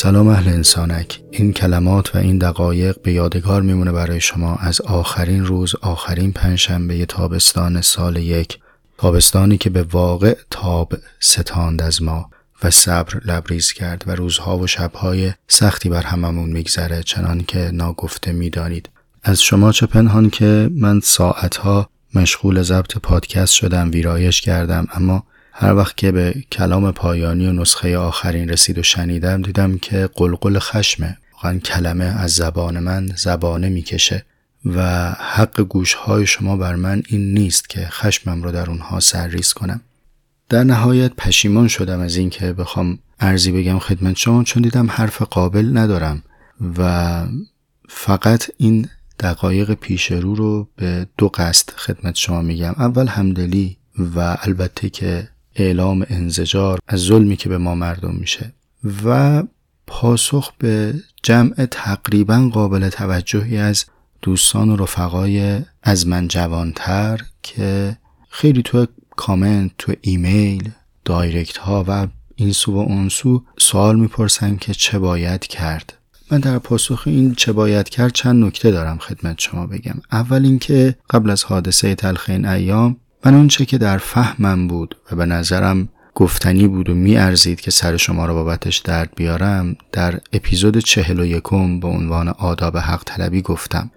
سلام اهل انسانک. این کلمات و این دقایق به یادگار میمونه برای شما از آخرین روز آخرین پنجشنبه تابستان سال یک. تابستانی که به واقع تاب ستاند از ما و صبر لبریز کرد و روزها و شبهای سختی بر هممون میگذره چنان که ناگفته می‌دانید. از شما چه پنهان که من ساعتها مشغول ضبط پادکست شدم ویرایش کردم اما هر وقت که به کلام پایانی و نسخه آخرین رسید و شنیدم دیدم که قلقل خشمه واقعا کلمه از زبان من زبانه می‌کشه و حق گوشهای شما بر من این نیست که خشمم رو در اونها سرریز کنم. در نهایت پشیمان شدم از اینکه بخوام ارزی بگم خدمت شما چون دیدم حرف قابل ندارم و فقط این دقایق پیش رو رو به دو قصد خدمت شما میگم. اول همدلی و البته که اعلام انزجار از ظلمی که به ما مردم میشه و پاسخ به جمع تقریبا قابل توجهی از دوستان و رفقای از من جوانتر که خیلی تو کامنت تو ایمیل دایرکت ها و این سو و اون سو سوال می‌پرسن که چه باید کرد. من در پاسخ این چه باید کرد چند نکته دارم خدمت شما بگم. اول اینکه قبل از حادثه تلخ این ایام من اونچه که در فهمم بود و به نظرم گفتنی بود و میارزید که سر شما را بابتش درد بیارم در اپیزود چهل و یکم به عنوان آداب حق طلبی گفتم.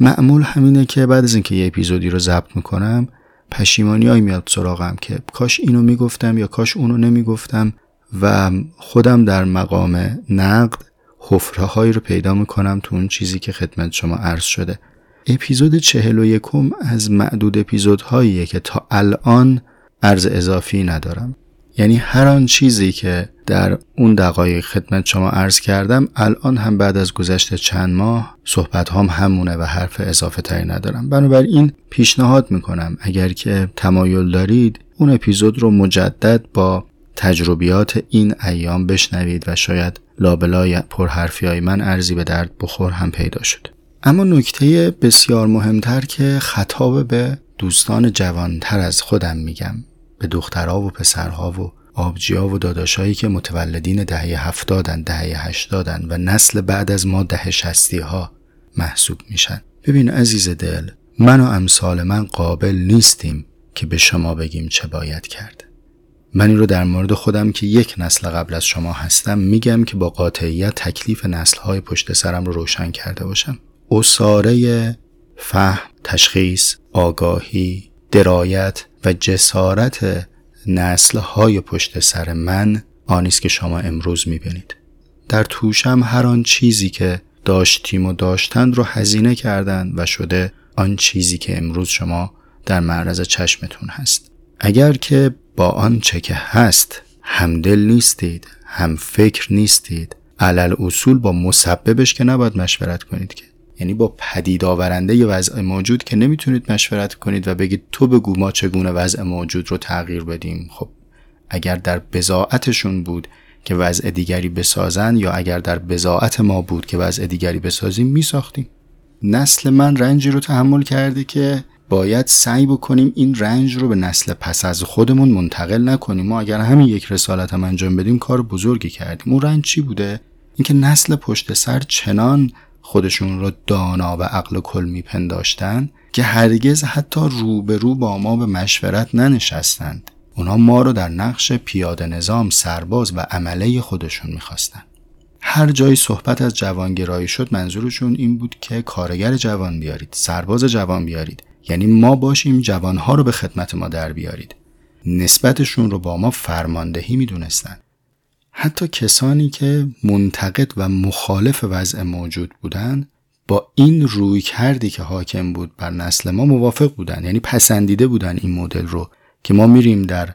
معمول همینه که بعد از اینکه یه اپیزودی رو ضبط می‌کنم پشیمانی های میاد سراغم که کاش اینو می‌گفتم یا کاش اونو نمی‌گفتم و خودم در مقام نقد حفره هایی رو پیدا می‌کنم تو اون چیزی که خدمت شما عرض شده. اپیزود چهل و یکم از معدود اپیزودهاییه که تا الان عرض اضافی ندارم. یعنی هر آن چیزی که در اون دقایق خدمت شما عرض کردم الان هم بعد از گذشت چند ماه صحبت هم همونه و حرف اضافه تری ندارم. بنابراین پیشنهاد می‌کنم اگر که تمایل دارید اون اپیزود رو مجدد با تجربیات این ایام بشنوید و شاید لابلای پرحرفی های من ارزی به درد بخور هم پیدا شد. اما نکته بسیار مهمتر که خطاب به دوستان جوانتر از خودم میگم به دخترها و پسرها و آبجیا و داداشایی که متولدین دهه هفتادن دهه هشتادن و نسل بعد از ما دهه شستی ها محسوب میشن. ببین عزیز دل من و امثال من قابل نیستیم که به شما بگیم چه باید کرد. من این رو در مورد خودم که یک نسل قبل از شما هستم میگم که با قاطعیت تکلیف نسلهای پشت سرم رو روشن کرده باشم. اصاره فهم، تشخیص، آگاهی، درایت و جسارت نسلهای پشت سر من آنیست که شما امروز می‌بینید. در توشم هر آن چیزی که داشتیم و داشتند رو هزینه کردند و شده آن چیزی که امروز شما در معرض چشمتون هست. اگر که با آنچه که هست همدل نیستید، هم فکر نیستید، علل اصول با مسببش که نباید مشورت کنید که یعنی با پدید آورنده وضع موجود که نمی‌تونید مشورت کنید و بگید تو بگو ما چگونه وضع موجود رو تغییر بدیم. خب اگر در بزاعتشون بود که وضع دیگری بسازن یا اگر در بزاعت ما بود که وضع دیگری بسازیم میساختیم. نسل من رنجی رو تحمل کرده که باید سعی بکنیم این رنج رو به نسل پس از خودمون منتقل نکنیم. ما اگر همین یک رسالت هم انجام بدیم کار بزرگی کردیم. اون رنج چی بوده؟ اینکه نسل پشت سر چنان خودشون رو دانا و عقل کل میپنداشتن که هرگز حتی روبرو با ما به مشورت ننشستند. اونا ما رو در نقش پیاده نظام سرباز و عمله خودشون می‌خواستن. هر جایی صحبت از جوانگرایی شد منظورشون این بود که کارگر جوان بیارید سرباز جوان بیارید. یعنی ما باشیم جوانها رو به خدمت ما در بیارید. نسبتشون رو با ما فرماندهی می‌دونستن. حتی کسانی که منتقد و مخالف وضع موجود بودند با این روی کردی که حاکم بود بر نسل ما موافق بودن یعنی پسندیده بودن این مدل رو که ما میریم در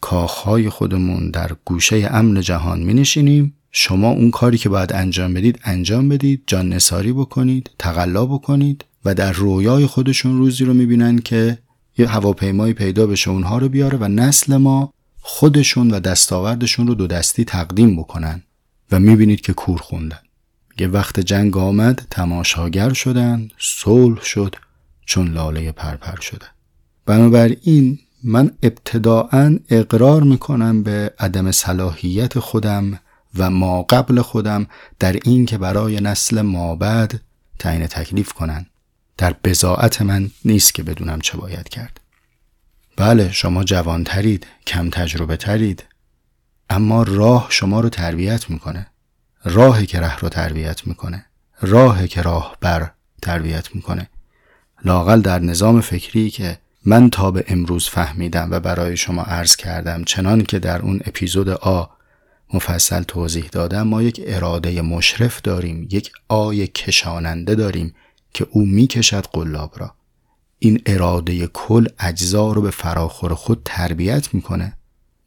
کاخهای خودمون در گوشه امن جهان می نشینیم شما اون کاری که باید انجام بدید انجام بدید. جان نساری بکنید تقلا بکنید و در رویای خودشون روزی رو می‌بینن که یه هواپیمایی پیدا بشه اونها رو بیاره و نسل ما خودشون و دستاوردشون رو دو دستی تقدیم بکنن و می‌بینید که کور خوندن. یه وقت جنگ آمد تماشاگر شدن صلح شد چون لاله پرپر شده. بنابراین من ابتداعا اقرار می‌کنم به عدم صلاحیت خودم و ما قبل خودم در این که برای نسل ما بعد تعیین تکلیف کنن. در بزاعت من نیست که بدونم چه باید کرد. بله شما جوانترید کم تجربه ترید اما راه شما رو تربیت می‌کنه. راهی که ره رو تربیت می‌کنه. راهی که راه بر تربیت می‌کنه. لاقل در نظام فکری که من تا به امروز فهمیدم و برای شما عرض کردم چنان که در اون اپیزود آ مفصل توضیح دادم ما یک اراده مشرف داریم یک آی کشاننده داریم که او می‌کشد قلاب را. این اراده کل اجزا رو به فراخور خود تربیت می‌کنه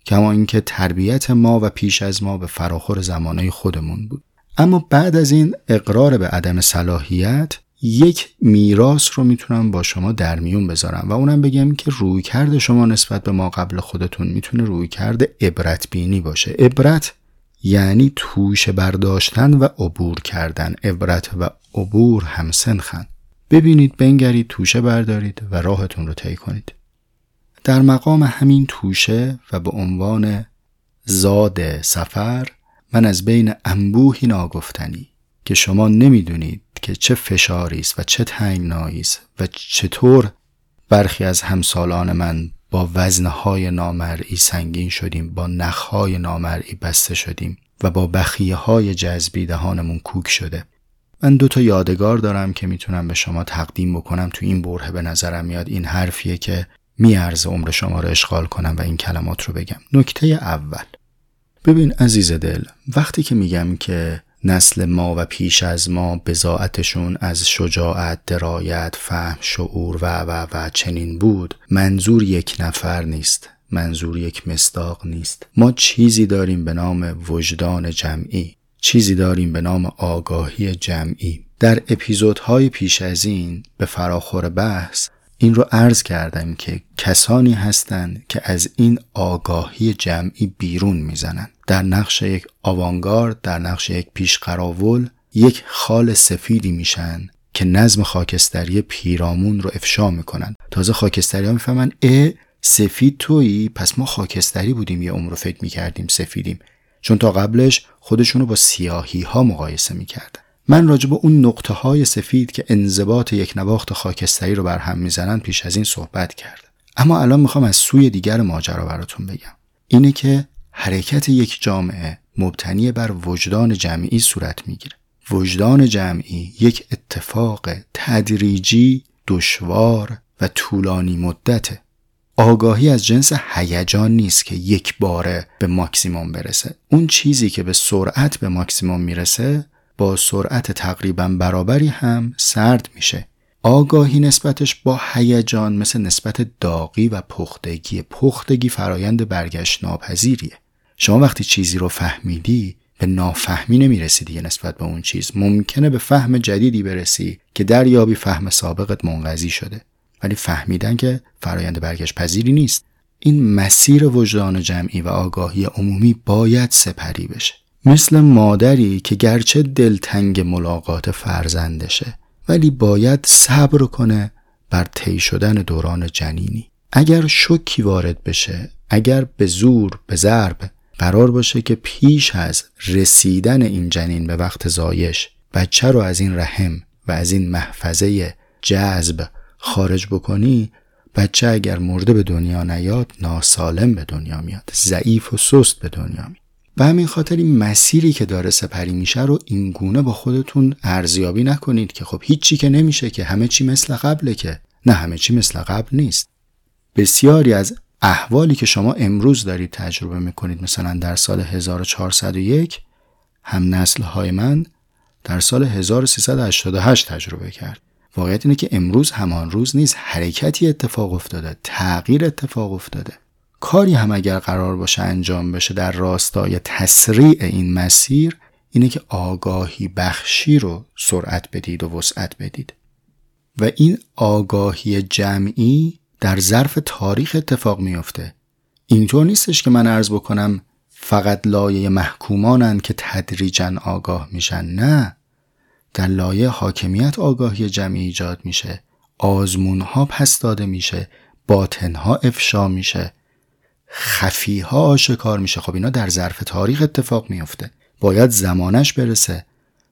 کما اینکه تربیت ما و پیش از ما به فراخور زمانه خودمون بود. اما بعد از این اقرار به عدم صلاحیت یک میراث رو می‌تونم با شما در میون بذارم و اونم بگم که روی کرد شما نسبت به ما قبل خودتون می‌تونه روی کرد عبرت بینی باشه. عبرت یعنی توش برداشتن و عبور کردن. عبرت و عبور هم سنخن. ببینید بنگرید توشه بردارید و راهتون رو طی کنید. در مقام همین توشه و به عنوان زاد سفر من از بین انبوهی ناگفتنی که شما نمی‌دونید که چه فشاری است و چه تنگنایی است و چطور برخی از همسالان من با وزنهای نامرئی سنگین شدیم با نخهای نامرئی بسته شدیم و با بخیه های جذبی دهانمون کوک شده. من دو تا یادگار دارم که می‌تونم به شما تقدیم بکنم. تو این بره به نظرم میاد این حرفیه که میارزه عمر شما رو اشغال کنم و این کلمات رو بگم. نکته اول. ببین عزیز دل وقتی که میگم که نسل ما و پیش از ما بزاعتشون از شجاعت، درایت، فهم، شعور و و و چنین بود منظور یک نفر نیست منظور یک مصداق نیست. ما چیزی داریم به نام وجدان جمعی. چیزی داریم به نام آگاهی جمعی. در اپیزودهای پیش از این به فراخور بحث این رو عرض کردم که کسانی هستند که از این آگاهی جمعی بیرون می‌زنند. در نقش یک آوانگارد در نقش یک پیشقراول یک خال سفیدی میشن که نظم خاکستری پیرامون رو افشا می‌کنن. تازه خاکستری ها می‌فهمن ا سفید تویی؟ پس ما خاکستری بودیم یه عمر رو فکر می‌کردیم سفیدیم. چون تا قبلش خودشونو با سیاهی ها مقایسه می‌کردن من راجع به اون نقطه های سفید که انضباط یک نواخت خاکستری رو بر هم می‌زنن پیش از این صحبت کردم اما الان می‌خوام از سوی دیگر ماجرا براتون بگم. اینه که حرکت یک جامعه مبتنی بر وجدان جمعی صورت می‌گیره. وجدان جمعی یک اتفاق تدریجی دشوار و طولانی مدته. آگاهی از جنس هیجان نیست که یک باره به ماکسیموم برسه. اون چیزی که به سرعت به ماکسیموم می‌رسه با سرعت تقریبا برابری هم سرد میشه. آگاهی نسبتش با هیجان مثل نسبت داغی و پختگی. پختگی فرایند برگشت ناپذیریه. شما وقتی چیزی رو فهمیدی به نافهمی نمی‌رسی دیگه نسبت به اون چیز. ممکنه به فهم جدیدی برسی که دریابی فهم سابقت منقضی شده. ولی فهمیدن که فرایند برگشت پذیری نیست. این مسیر وجدان جمعی و آگاهی عمومی باید سپری بشه. مثل مادری که گرچه دلتنگ ملاقات فرزندشه ولی باید صبر کنه بر طی شدن دوران جنینی. اگر شکی وارد بشه اگر به زور به ضرب قرار باشه که پیش از رسیدن این جنین به وقت زایش بچه رو از این رحم و از این محفظه جذب خارج بکنی بچه اگر مرده به دنیا نیاد ناسالم به دنیا میاد ضعیف و سست به دنیا میاد. به همین خاطر این مسیری که داره سپری میشه رو این گونه با خودتون ارزیابی نکنید که خب هیچی که نمیشه که همه چی مثل قبله که. نه همه چی مثل قبل نیست. بسیاری از احوالی که شما امروز دارید تجربه می‌کنید مثلا در سال 1401 هم نسل های من در سال 1388 تجربه کرد. واقعیت اینه که امروز همان روز نیست. حرکتی اتفاق افتاده. تغییر اتفاق افتاده. کاری هم اگر قرار باشه انجام بشه در راستای تسریع این مسیر اینه که آگاهی بخشی رو سرعت بدید و وسعت بدید. و این آگاهی جمعی در ظرف تاریخ اتفاق میافته. اینطور نیستش که من عرض بکنم فقط لایه محکومانند که تدریجا آگاه میشن. نه. در لایه حاکمیت آگاهی جمعی ایجاد میشه. آزمون ها پس داده میشه. باطن ها افشا میشه. خفی ها آشکار میشه. خب اینا در ظرف تاریخ اتفاق میفته باید زمانش برسه.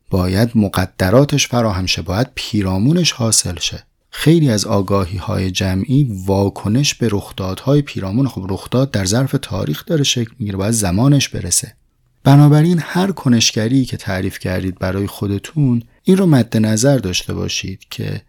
باید مقدراتش فراهم شه. باید پیرامونش حاصل شه. خیلی از آگاهی های جمعی واکنش به رخدادهای پیرامون. خب رخداد در ظرف تاریخ داره شکل می‌گیره. باید زمانش برسه. بنابراین هر کنشگری که تعریف کردید برای خودتون این رو مد نظر داشته باشید که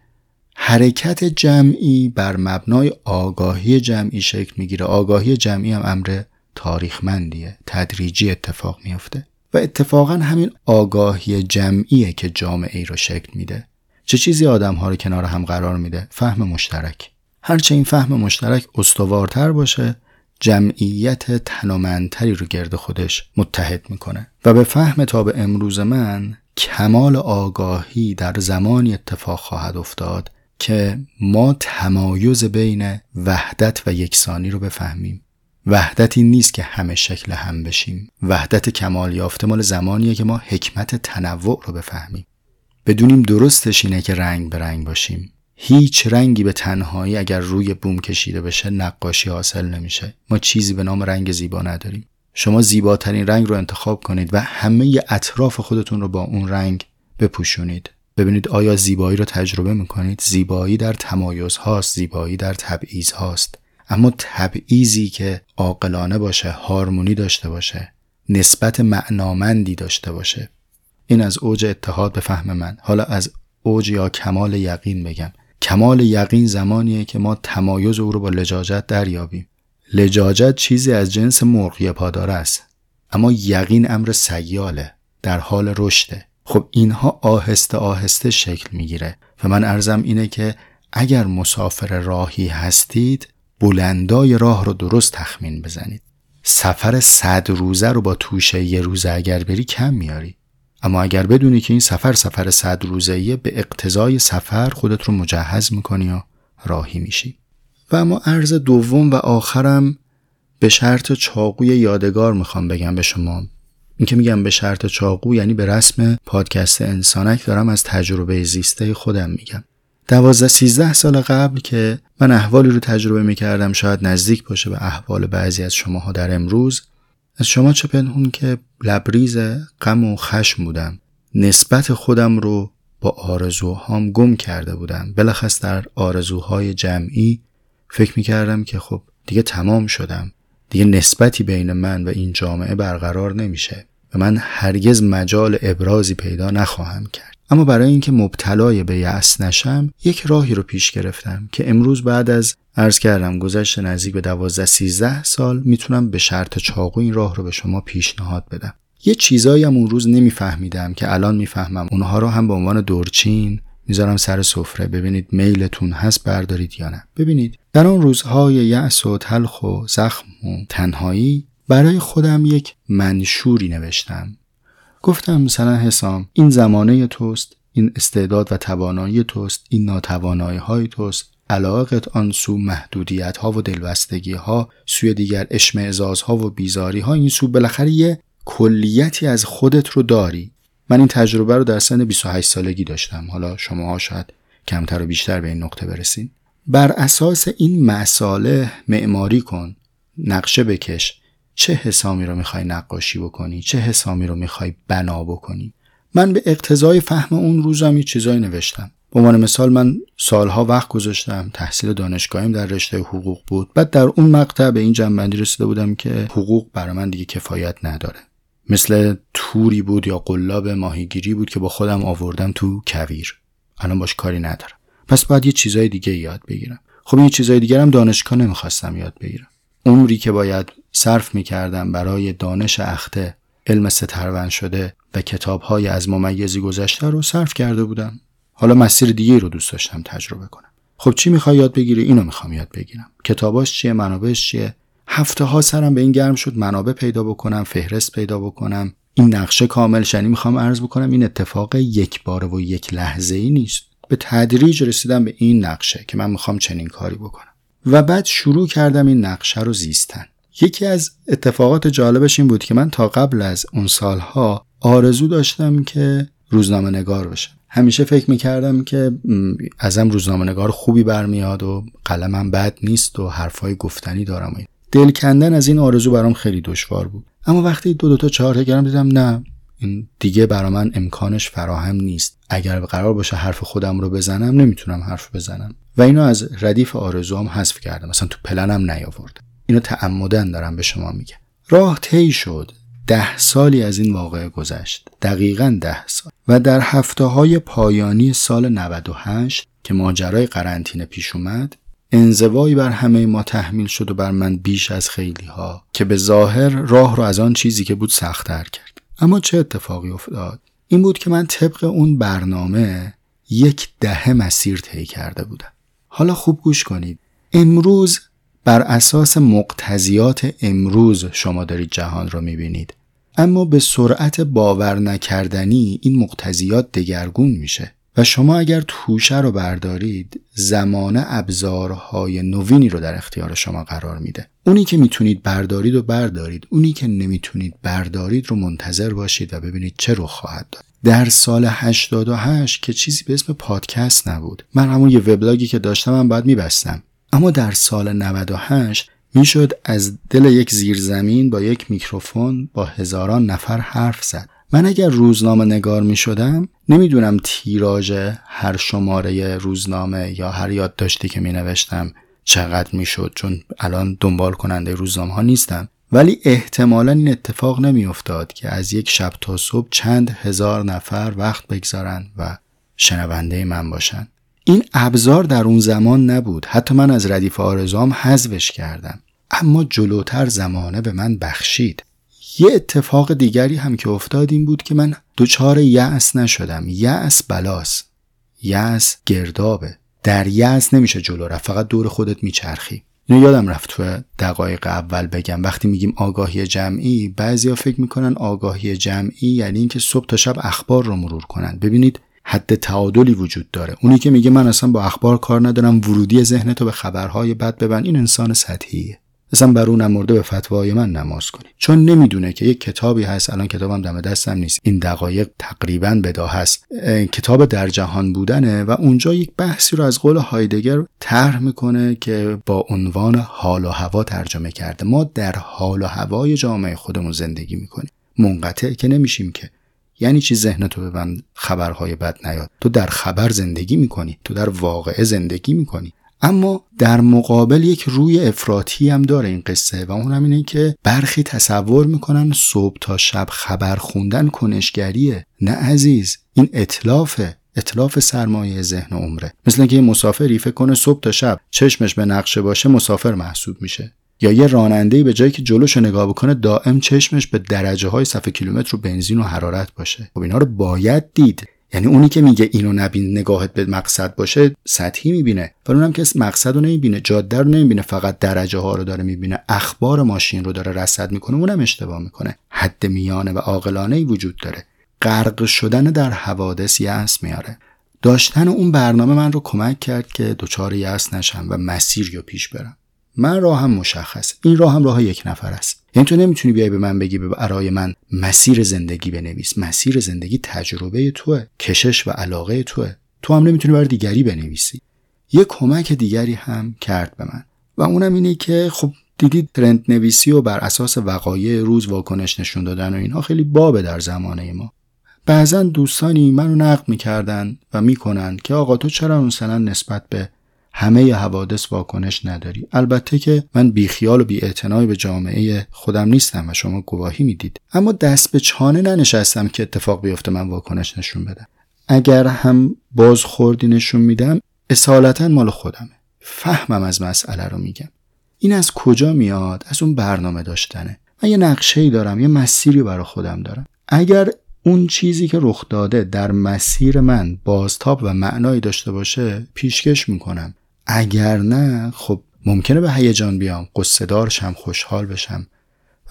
حرکت جمعی بر مبنای آگاهی جمعی شکل می‌گیره. آگاهی جمعی هم امر تاریخمندیه. تدریجی اتفاق میفته و اتفاقا همین آگاهی جمعیه که جامعه ای رو شکل میده. چه چیزی آدم ها رو کنار هم قرار میده؟ فهم مشترک. هرچه این فهم مشترک استوارتر باشه جمعیت تنومندتری رو گرد خودش متحد می‌کنه. و به فهم تا به امروز من کمال آگاهی در زمانی اتفاق خواهد افتاد که ما تمایز بین وحدت و یکسانی رو بفهمیم. وحدت این نیست که همه شکل هم بشیم. وحدت کمال یافته مال زمانیه که ما حکمت تنوع رو بفهمیم. بدونیم درستش اینه که رنگ به رنگ باشیم. هیچ رنگی به تنهایی اگر روی بوم کشیده بشه نقاشی حاصل نمیشه. ما چیزی به نام رنگ زیبا نداریم. شما زیباترین رنگ رو انتخاب کنید و همه اطراف خودتون رو با اون رنگ بپوشونید. ببینید آیا زیبایی رو تجربه می‌کنید؟ زیبایی در تمایز هاست زیبایی در تبعیض هاست. اما تبعیضی که عاقلانه باشه هارمونی داشته باشه نسبت معنامندی داشته باشه. این از اوج اتحاد به فهم من. حالا از اوج یا کمال یقین بگم. کمال یقین زمانیه که ما تمایز او رو با لجاجت دریابیم. لجاجت چیزی از جنس مرغی پاداره است اما یقین امر سیاله در حال رشده. خب اینها آهسته آهسته شکل می‌گیره و من ارزم اینه که اگر مسافر راهی هستید بلندای راه رو درست تخمین بزنید. سفر صد روزه رو با توشه یه روزه اگر بری کم میاری. اما اگر بدونی که این سفر سفر صد روزهیه به اقتضای سفر خودت رو مجهز می‌کنی و راهی میشی. و اما عرض دوم و آخرم به شرط چاقوی یادگار می‌خوام بگم به شما. این که میگم به شرط چاقو یعنی به رسم پادکست انسانک دارم از تجربه زیسته خودم میگم. دوازده سیزده سال قبل که من احوالی رو تجربه می‌کردم شاید نزدیک باشه به احوال بعضی از شماها در امروز. از شما چه پنهون که لبریز غم و خشم بودم. نسبت خودم رو با آرزوهام گم کرده بودم. بلخص در آرزوهای جمعی فکر می‌کردم که خب دیگه تمام شدم. دیگه نسبتی بین من و این جامعه برقرار نمیشه و من هرگز مجال ابرازی پیدا نخواهم کرد. اما برای اینکه مبتلای به یأس نشم یک راهی رو پیش گرفتم که امروز بعد از عرض کردم گذشت نزدیک به دوازده سیزده سال می‌تونم به شرط چاقو این راه رو به شما پیشنهاد بدم. یه چیزایی هم اون روز نمیفهمیدم که الان می‌فهمم. اونها رو هم به عنوان دورچین می‌ذارم سر سفره. ببینید میلتون هست بردارید یا نه. ببینید در آن روزهای یأس و تلخ و زخم و تنهایی برای خودم یک منشوری نوشتم. گفتم مثلا حسام این زمانه توست این استعداد و توانایی توست این ناتوانایی های توست. علاقت آن سو محدودیت ها و دلبستگی ها سوی دیگر اشمعزاز ها و بیزاری ها این سو بالاخره یه کلیتی از خودت رو داری. من این تجربه رو در سن 28 سالگی داشتم. حالا شما شاید کمتر و بیشتر به این نقطه برسین بر اساس این مساله معماری کن نقشه بکش. چه حسامی رو می‌خوای نقاشی بکنی؟ چه حسامی رو می‌خوای بنا بکنی؟ من به اقتضای فهم اون روزم یه چیزایی نوشتم. به عنوان مثال من سالها وقت گذاشتم تحصیل دانشگاهیم در رشته حقوق بود. بعد در اون مقطع به این جنبندی رسیده بودم که حقوق برای من دیگه کفایت نداره. مثل توری بود یا قلاب ماهیگیری بود که با خودم آوردم تو کویر. الان باش کاری ندارم. پس باید یه چیزای دیگه یاد بگیرم. خب این چیزای دیگه هم دانشگاه نمی‌خواستم یاد بگیرم. عمری که باید صرف می‌کردم برای دانش اخته علم سترون شده و کتابهای از ممیزی گذشته رو صرف کرده بودم. حالا مسیر دیگه رو دوست داشتم تجربه کنم. خب چی می‌خوای یاد بگیری؟ اینو می‌خوام یاد بگیرم. کتاباش چیه؟ منابعش چیه؟ هفته ها سرم به این گرم شد منابع پیدا بکنم فهرست پیدا بکنم. این نقشه کامل شنی می‌خوام عرض بکنم. این اتفاق یک باره و یک لحظه ای نیست. به تدریج رسیدم به این نقشه که من می‌خوام چنین کاری بکنم. و بعد شروع کردم این نقشه رو زیستن. یکی از اتفاقات جالبش این بود که من تا قبل از اون سالها آرزو داشتم که روزنامه نگار بشم. همیشه فکر می‌کردم که ازم روزنامه نگار خوبی برمیاد و قلمم بد نیست و حرفای گفتنی دارم دل کندن از این آرزو برام خیلی دشوار بود. اما وقتی دو دو تا چهار تا دیدم نه. این دیگه برا من امکانش فراهم نیست. اگر قرار باشه حرف خودم رو بزنم نمی‌تونم حرف بزنم. و اینو از ردیف آرزوام حذف کردم. مثلا تو پلنم نیاورد. اینو تعمدن دارم به شما میگم. راه طی شد. ده سالی از این واقعه گذشت. دقیقا ده سال. و در هفته های پایانی سال 98 که ماجرای قرنطینه پیش اومد انزوایی بر همه ما تحمیل شد و بر من بیش از خیلی ها که به ظاهر راه رو از آن چیزی که بود سختتر کرد. اما چه اتفاقی افتاد؟ این بود که من طبق اون برنامه یک دهه مسیر طی کرده بودم. حالا خوب گوش کنید. امروز بر اساس مقتضیات امروز شما دارید جهان را می‌بینید. اما به سرعت باور نکردنی این مقتضیات دگرگون میشه. و شما اگر توشه رو بردارید زمان ابزارهای نوینی رو در اختیار شما قرار میده. اونی که می‌تونید بردارید و بردارید. اونی که نمی‌تونید بردارید رو منتظر باشید و ببینید چه رو خواهد داد. در سال 88 که چیزی به اسم پادکست نبود. من همون یه وبلاگی که داشتم هم باید میبستم. اما در سال 98 می‌شد از دل یک زیرزمین با یک میکروفون با هزاران نفر حرف زد. من اگر روزنامه نگار می شدم نمی‌دونم تیراژ هر شماره روزنامه یا هر یادداشتی که می نوشتم چقدر می شد چون الان دنبال کننده روزنامه ها نیستم. ولی احتمالا این اتفاق نمی افتاد که از یک شب تا صبح چند هزار نفر وقت بگذارند و شنونده من باشند این ابزار در اون زمان نبود. حتی من از ردیف آرزام حذفش کردم. اما جلوتر زمانه به من بخشید. یه اتفاق دیگری هم که افتاد این بود که من دچار یأس نشدم. یأس بلاس یأس گردابه. در یأس نمیشه جلو رفت فقط دور خودت میچرخی. اینو یادم رفت تو دقایق اول بگم. وقتی میگیم آگاهی جمعی بعضیا فکر می‌کنن آگاهی جمعی یعنی اینکه صبح تا شب اخبار رو مرور کنن. ببینید حد تعادلی وجود داره. اونی که میگه من اصلا با اخبار کار ندارم ورودی ذهنتو به خبرهای بد ببن این انسان سطحیه. اصلا بر اون نمرده به فتوای من نماز کنید چون نمی‌دونه که یک کتابی هست الان کتابم دم دستم نیست. این دقایق تقریبا بدا هست کتاب در جهان بودنه و اونجا یک بحثی رو از قول هایدگر طرح می‌کنه که با عنوان حال و هوا ترجمه کرده. ما در حال و هوای جامعه خودمون زندگی می‌کنیم. منقطع که نمیشیم که. یعنی چی ذهن تو ببند خبرهای بد نیاد؟ تو در خبر زندگی می‌کنی. تو در واقعه زندگی می‌کنی. اما در مقابل یک روی افراطی هم داره این قصه و اون اینه که برخی تصور می‌کنن صبح تا شب خبر خوندن کنشگریه. نه عزیز این اطلافه اطلاف سرمایه ذهن و عمره. مثل اینکه یه مسافری فکر کنه صبح تا شب چشمش به نقشه باشه مسافر محسوب میشه. یا یه راننده به جایی که جلوش نگاه بکنه دائم چشمش به درجه های صفحه کیلومتر و بنزین و حرارت باشه. خب اینها رو باید دید. یعنی اونی که میگه اینو نبین نگاهت به مقصد باشه سطحی می‌بینه. ولی اونم که مقصد رو نمی‌بینه جاده رو نمی‌بینه فقط درجه ها رو داره می‌بینه اخبار ماشین رو داره رصد می‌کنه اونم اشتباه می‌کنه. حد میانه و عاقلانه ای وجود داره. غرق شدن در حوادث یأس میاره. داشتن اون برنامه من رو کمک کرد که دچار یأس نشم و مسیر رو پیش برم. من راهم مشخص. این راه هم راه یک نفر است. یعنی تو نمی‌تونی بیای به من بگی برای من مسیر زندگی بنویس. مسیر زندگی تجربه توه کشش و علاقه توه. تو هم نمی‌تونی برای دیگری بنویسی. یه کمک دیگری هم کرد به من. و اونم اینه که خب دیدید ترند نویسی و بر اساس وقایع روز واکنش نشون دادن و اینها خیلی بابه در زمانه ما. بعضا دوستانی منو نقد می‌کردن و می‌کنن که آقا تو چرا مثلا نسبت به همه حوادث واکنش نداری. البته که من بیخیال و بی به جامعه خودم نیستم و شما گواهی می‌دید. اما دست به چانه ننشستم که اتفاق بیفته من واکنش نشون بدم. اگر هم باز خوردی نشون میدم اصالتا مال خودمه. فهمم از مسئله رو میگم. این از کجا میاد؟ از اون برنامه داشتنه. من یه نقشه ای دارم یه مسیری برای خودم دارم. اگر اون چیزی که رخ داده در مسیر من بازتاب و معنایی داشته باشه پیشکش می‌کنم. اگر نه خب ممکنه به هیجان بیام قصه دارشم خوشحال بشم.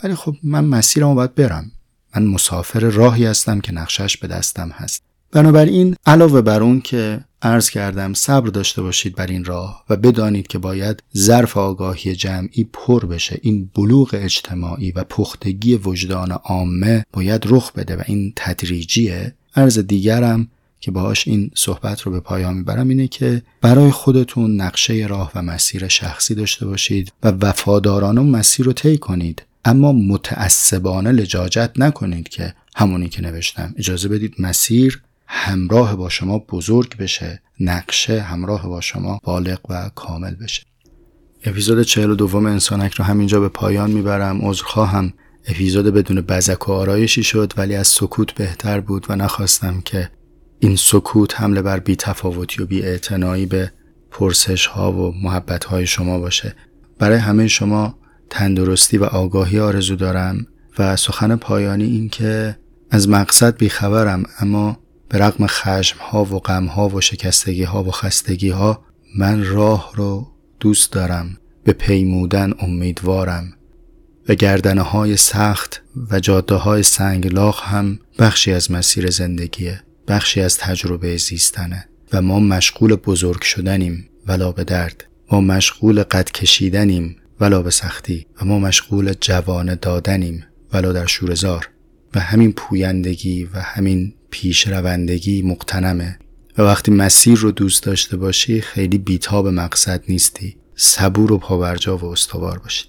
ولی خب من مسیرمو باید برم. من مسافر راهی هستم که نقشش به دستم هست. بنابراین علاوه بر اون که عرض کردم صبر داشته باشید بر این راه و بدانید که باید ظرف آگاهی جمعی پر بشه. این بلوغ اجتماعی و پختگی وجدان عامه باید رخ بده و این تدریجیه. عرض دیگرم که باهاش این صحبت رو به پایان می‌برم اینه که برای خودتون نقشه راه و مسیر شخصی داشته باشید و وفادارانه مسیر رو طی کنید. اما متعصبانه لجاجت نکنید که همونی که نوشتم. اجازه بدید مسیر همراه با شما بزرگ بشه نقشه همراه با شما بالغ و کامل بشه. اپیزود چهل و دوم انسانک رو همینجا به پایان می‌برم. عذرخواهم. اپیزود بدون بزک و آرایشی شد ولی از سکوت بهتر بود و نخواستم که این سکوت حمله بر بی تفاوتی و بی به پرسش ها و محبت های شما باشه. برای همه شما تندرستی و آگاهی آرزو دارم و سخن پایانی این که از مقصد بیخبرم اما به رغم خشم ها و غم ها و شکستگی ها و خستگی ها من راه رو دوست دارم. به پیمودن امیدوارم. و گردنه های سخت و جاده های سنگلاخ هم بخشی از مسیر زندگیه. بخشی از تجربه زیستنه و ما مشغول بزرگ شدنیم ولا به درد. ما مشغول قد کشیدنیم ولا به سختی و ما مشغول جوانه دادنیم ولا در شورزار و همین پویندگی و همین پیش روندگی مقتنمه و وقتی مسیر رو دوست داشته باشی خیلی بیتاب مقصد نیستی. صبور و پاورجا و استوار باشید